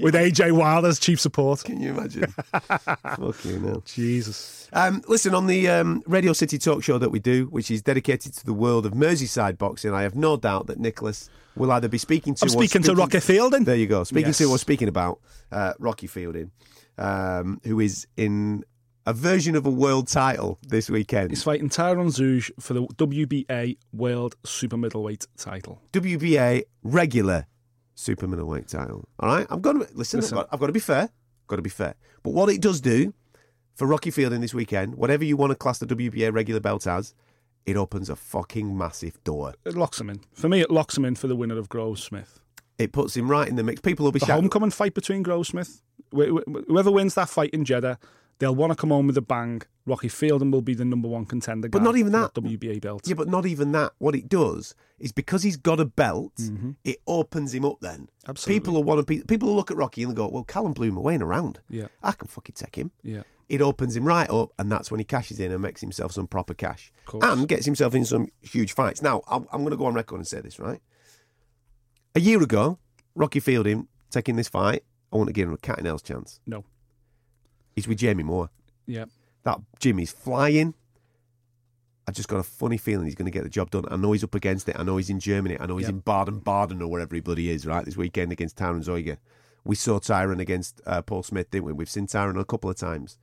With AJ Wilder's chief support. Can you imagine? <laughs> Fucking hell. Jesus. Um, listen, on the um, Radio City talk show that we do, which is dedicated to the world of Merseyside boxing, I have no doubt that Nicholas will either be speaking to I'm or speaking to Rocky Fielding. There you go. Speaking Yes. to or speaking about uh, Rocky Fielding, um, who is in a version of a world title this weekend. He's fighting Tyron Zeuge for the WBA World Super Middleweight title. WBA regular super middleweight title. All right, I'm going to listen. Listen. I've, got, I've got to be fair. Got to be fair. But what it does do for Rocky Fielding this weekend, whatever you want to class the WBA regular belt as, it opens a fucking massive door. It locks him in. For me, it locks him in for the winner of Groves Smith. It puts him right in the mix. People will be The shouting. homecoming fight between Groves Smith. Wh- wh- Whoever wins that fight in Jeddah, they'll want to come home with a bang. Rocky Fielding will be the number one contender. But not even that. WBA belt. Yeah, but not even that. What it does is because he's got a belt, it opens him up. Then Mm-hmm. Absolutely. people will want to. People will look at Rocky and go, "Well, Callum Bloom away and around. Yeah. I can fucking take him." Yeah. It opens him right up, and that's when he cashes in and makes himself some proper cash, and gets himself in some huge fights. Now, I'm, I'm going to go on record and say this right. A year ago, Rocky Fielding taking this fight, I want to give him a cat and nails chance. No. He's with Jamie Moore. Yeah. That Jimmy's flying. I just got a funny feeling he's going to get the job done. I know he's up against it. I know he's in Germany. I know he's Yep. in Baden Baden or wherever he bloody is, right, this weekend against Tyron Zeuge. We saw Tyron against uh, Paul Smith, didn't we? We've seen Tyron a couple of times.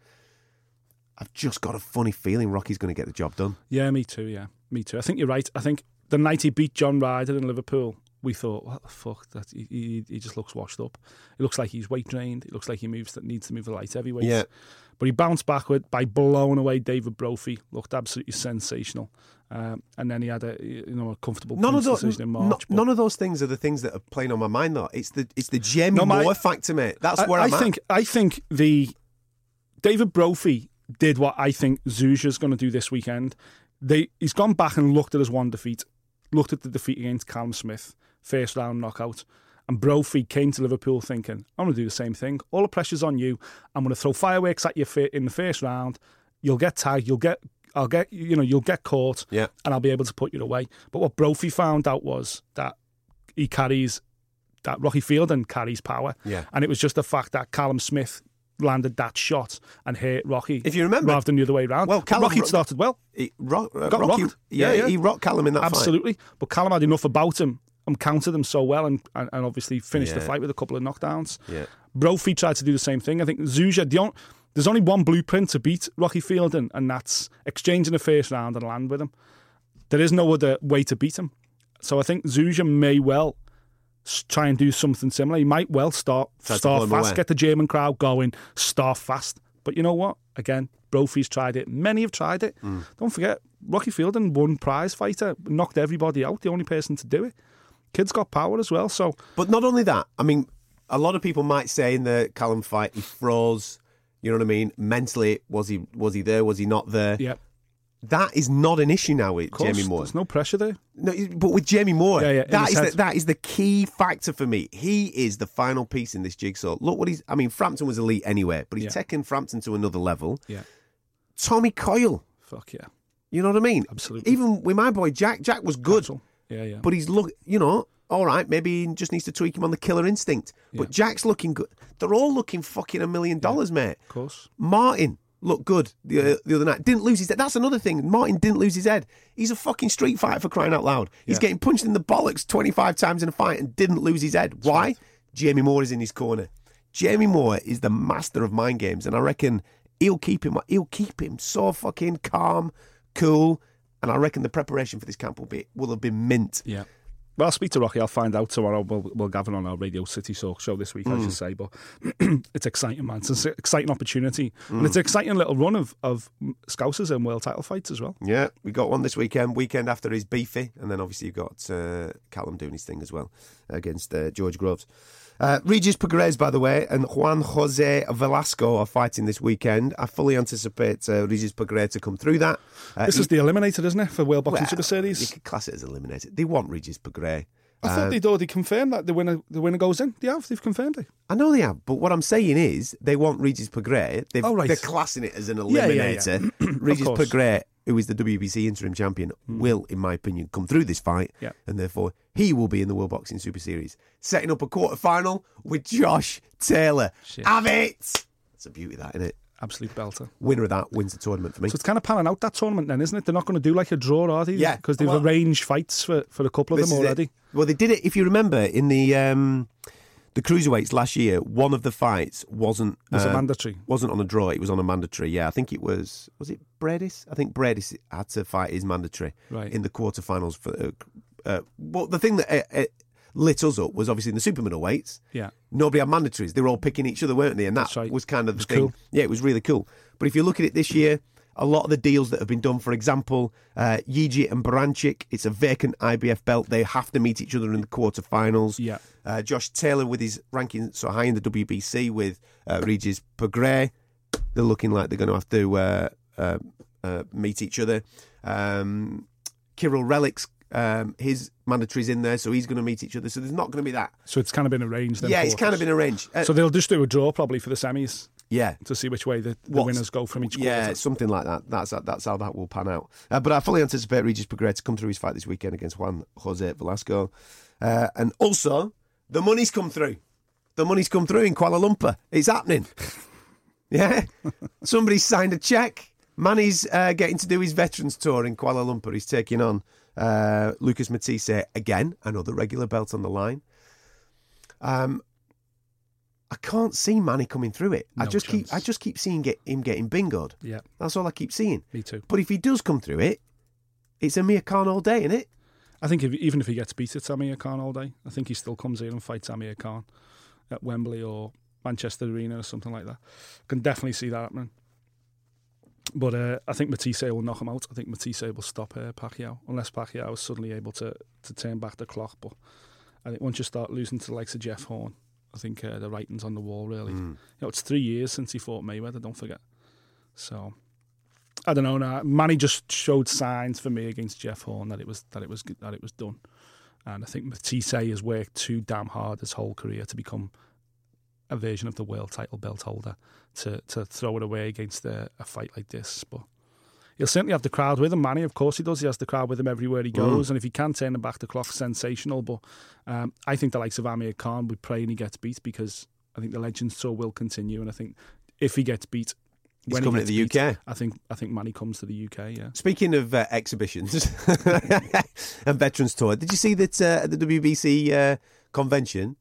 I've just got a funny feeling Rocky's going to get the job done. Yeah, me too. Yeah, me too. I think you're right. I think the night he beat John Ryder in Liverpool, we thought, what the fuck? That he, he, he just looks washed up. It looks like he's weight drained. It looks like he moves that needs to move the light heavyweight. Yeah. But he bounced backward by blowing away David Brophy. Looked absolutely sensational. Um, and then he had a you know a comfortable None of those, decision in March. but- none of those things are the things that are playing on my mind, though. It's the it's the Jamie No, my- Moore factor, mate. That's I, where I I'm at. think I think the David Brophy did what I think Zeuge's going to do this weekend. They he's gone back and looked at his one defeat, looked at the defeat against Callum Smith, first round knockout, and Brophy came to Liverpool thinking, "I'm going to do the same thing. All the pressure's on you. I'm going to throw fireworks at you in the first round. You'll get tagged. You'll get." I'll get you know you'll get caught Yeah. and I'll be able to put you away. But what Brophy found out was that he carries that Rocky Fielding carries power. Yeah. And it was just the fact that Callum Smith landed that shot and hit Rocky. If you remember- rather than the other way around. Well, Callum- Rocky started well, He, Ro- uh, Got Rocky, rocked. yeah, Yeah, yeah. he rocked Callum in that fight. absolutely. But Callum had enough about him and countered him so well, and, and, and obviously finished the fight with a couple of knockdowns. Yeah. Brophy tried to do the same thing. I think Zeuge, the on, there's only one blueprint to beat Rocky Fielding, and that's exchanging the first round and land with him. There is no other way to beat him. So I think Zeuge may well try and do something similar. He might well start Try start fast, get the German crowd going, start fast. But you know what? Again, Brophy's tried it. Many have tried it. Mm. Don't forget, Rocky Fielding won prize fighter, knocked everybody out. The only person to do it. Kid's got power as well. So But not only that, I mean, a lot of people might say in the Callum fight he froze, You know what I mean? Mentally, was he was he there? Was he not there? Yeah, That is not an issue now with course. Jamie Moore. There's no pressure there. No, but with Jamie Moore, Yeah, yeah, that is the, that is the key factor for me. He is the final piece in this jigsaw. Look what he's. I mean, Frampton was elite anyway, but he's Yeah. taken Frampton to another level. Yeah, Tommy Coyle, fuck yeah, you know what I mean? Absolutely. Even with my boy Jack, Jack was good. Yeah, yeah. but he's look. You know, all right, maybe he just needs to tweak him on the killer instinct. But Yeah. Jack's looking good. They're all looking fucking a million dollars, mate. of course. Martin looked good the, uh, the other night. Didn't lose his head. That's another thing. Martin didn't lose his head. He's a fucking street fighter for crying out loud. He's Yeah. getting punched in the bollocks 25 times in a fight and didn't lose his head. Why? Jamie Moore is in his corner. Jamie Moore is the master of mind games, and I reckon he'll keep him. He'll keep him so fucking calm, cool, and I reckon the preparation for this camp will be will have been mint. Yeah. Well, I'll speak to Rocky. I'll find out tomorrow. We'll, we'll gather on our Radio City Soak show this week, I Mm. should say. But <clears throat> it's exciting, man. It's an exciting opportunity. And Mm. it's an exciting little run of, of Scousers and world title fights as well. Yeah, we got one this weekend. Weekend after is beefy, and then obviously you've got uh, Callum doing his thing as well against uh, George Groves. Uh, Regis Prograis, by the way, and Juan Jose Velasco are fighting this weekend. I fully anticipate uh, Regis Prograis to come through that. Uh, This he- is the Eliminator, isn't it, for World Boxing well, Super You Series? could class it as eliminated. They want Regis Prograis. I thought they'd already confirmed that the winner the winner goes in. They have. They've confirmed it. I know they have, but what I'm saying is they want Regis Prograis. They've, Oh, right. They're classing it as an Yeah, yeah, yeah. eliminator. <clears throat> <clears throat> Regis. Hmm. Prograis, who is the WBC interim champion, will, in my opinion, come through this fight, Yeah. and therefore he will be in the World Boxing Super Series, setting up a quarter final with Josh Taylor. Shit. Have it! It's a beauty, that isn't it? Absolute belter. Winner of that wins the tournament for me. So it's kind of panning out that tournament then, isn't it? They're not going to do like a draw, are they? Yeah. Because they've Well- arranged fights for, for a couple of them is it. already. Well, they did it. If you remember, in the um, the cruiserweights last year, one of the fights wasn't Was it uh, mandatory? Wasn't on a draw. It was on a mandatory. Yeah, I think it was. Was it Briedis? I think Briedis had to fight his mandatory Right. in the quarterfinals for. Uh, uh, well, the thing that uh, uh, lit us up was obviously in the super middleweights. Yeah. Nobody had mandatories. They were all picking each other, weren't they? And that That's right. was kind of the thing. cool. Yeah, it was really cool. But if you look at it this year, a lot of the deals that have been done, for example, uh, Yigit and Baranchyk, it's a vacant IBF belt. They have to meet each other in the quarterfinals. Yeah. Uh, Josh Taylor with his ranking so high in the WBC with uh, Regis Prograis, they're looking like they're going to have to uh, uh, uh, meet each other. Um, Kiryl Relikh, um, his mandatory's in there, so he's going to meet each other. So there's not going to be that. So it's kind of been arranged. Then yeah, it's kind of been arranged. Uh, So they'll just do a draw probably for the semis yeah. to see which way the, the winners go from each quarter. Yeah, something like that. That's that's how that will pan out. Uh, but I fully anticipate Regis Prograis to come through his fight this weekend against Juan Jose Velasco, uh, and also the money's come through. The money's come through in Kuala Lumpur. It's happening. <laughs> yeah, somebody signed a check. Manny's uh, getting to do his veterans tour in Kuala Lumpur. He's taking on uh, Lucas Matthysse again, another regular belt on the line. Um, I can't see Manny coming through it. I just chance. keep I just keep seeing get, him getting bingoed. Yeah, That's all I keep seeing. me too. But if he does come through it, it's a Amir Khan all day, isn't it? I think if, even if he gets beat at Amir Khan all day, I think he still comes in and fights Amir Khan at Wembley or Manchester Arena or something like that. I Can definitely see that happening. But uh, I think Matthysse will knock him out. I think Matthysse will stop uh, Pacquiao, unless Pacquiao is suddenly able to, to turn back the clock. But I think once you start losing to the likes of Jeff Horn, I think uh, the writing's on the wall, really. You know, it's three years since he fought Mayweather, don't forget. So I don't know. Now. Manny just showed signs for me against Jeff Horn that it was that it was that it was done, and I think Matthysse has worked too damn hard his whole career to become a version of the world title belt holder to to throw it away against a, a fight like this. But he'll certainly have the crowd with him. Manny, of course, he does. He has the crowd with him everywhere he goes, and if he can turn him back the clock, sensational. But um, I think the likes of Amir Khan would pray and he gets beat because I think the Legends Tour will continue, and I think if he gets beat. He's when he coming to the beat, UK. I think I think Manny comes to the UK. Yeah, Speaking of uh, exhibitions <laughs> and Veterans Tour, did you see that uh, at the WBC uh, convention,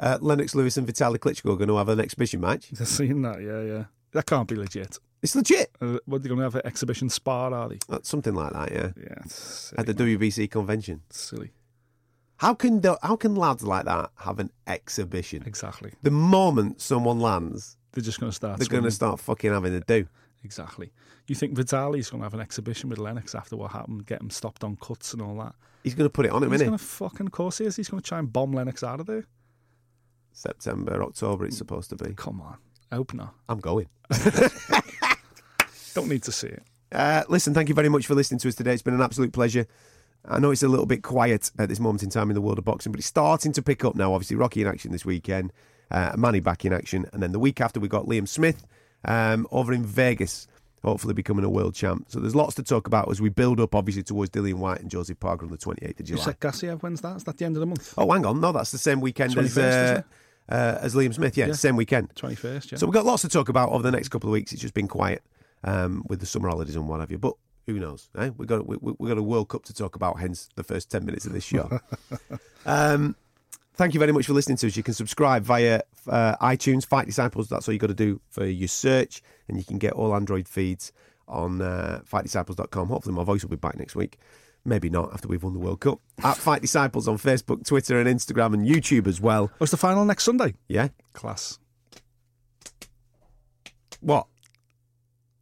uh, Lennox Lewis and Vitaly Klitschko are going to have an exhibition match? <laughs> I've seen that. Yeah, yeah. That can't be legit. It's legit. Uh, what they're going to have an exhibition spar? Are they? Uh, Something like that, yeah. Yeah, it's At the silly. WBC convention. silly. How can the, how can lads like that have an exhibition? Exactly. The moment someone lands, They're just going to start. they're going to start fucking having a do. Exactly. You think Vitali's going to have an exhibition with Lennox after what happened, get him stopped on cuts and all that? He's going to put it on him, He's isn't going to fucking of course he is. He's going to try and bomb Lennox out of there. September, October, it's supposed to be. Come on. I hope not. I'm going. <laughs> Don't need to see it. Uh, listen, thank you very much for listening to us today. It's been an absolute pleasure. I know it's a little bit quiet at this moment in time in the world of boxing, but it's starting to pick up now. Obviously, Rocky in action this weekend, uh, Manny back in action, and then the week after we got Liam Smith um, over in Vegas, hopefully becoming a world champ. So there's lots to talk about as we build up, obviously, towards Dillian Whyte and Joseph Parker on the 28th of You July. said Gassiev, when's that? Is that the end of the month? Oh, hang on, no, that's the same weekend as 21st, isn't uh, uh, as Liam Smith. Yeah, Yeah. same weekend. 21st, yeah. So we've got lots to talk about over the next couple of weeks. It's just been quiet um, with the summer holidays and what have you. But who knows? Eh? We've got we, we- we've got a World Cup to talk about. Hence the first ten minutes of this show. <laughs> um, thank you very much for listening to us. You can subscribe via uh, iTunes, Fight Disciples. That's all you got to do for your search, and you can get all Android feeds on uh, FightDisciples.com. Hopefully, my voice will be back next week. Maybe not after we've won the World Cup. <laughs> At Fight Disciples on Facebook, Twitter, and Instagram, and YouTube as well. What's the final next Sunday? Yeah. Class. What?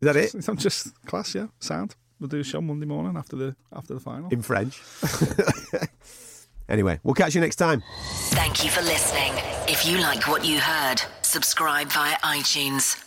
Is that it? <laughs> I'm just class, yeah. Sound. We'll do a show Monday morning after the after the final. in French. <laughs> anyway, we'll catch you next time. Thank you for listening. If you like what you heard, subscribe via iTunes.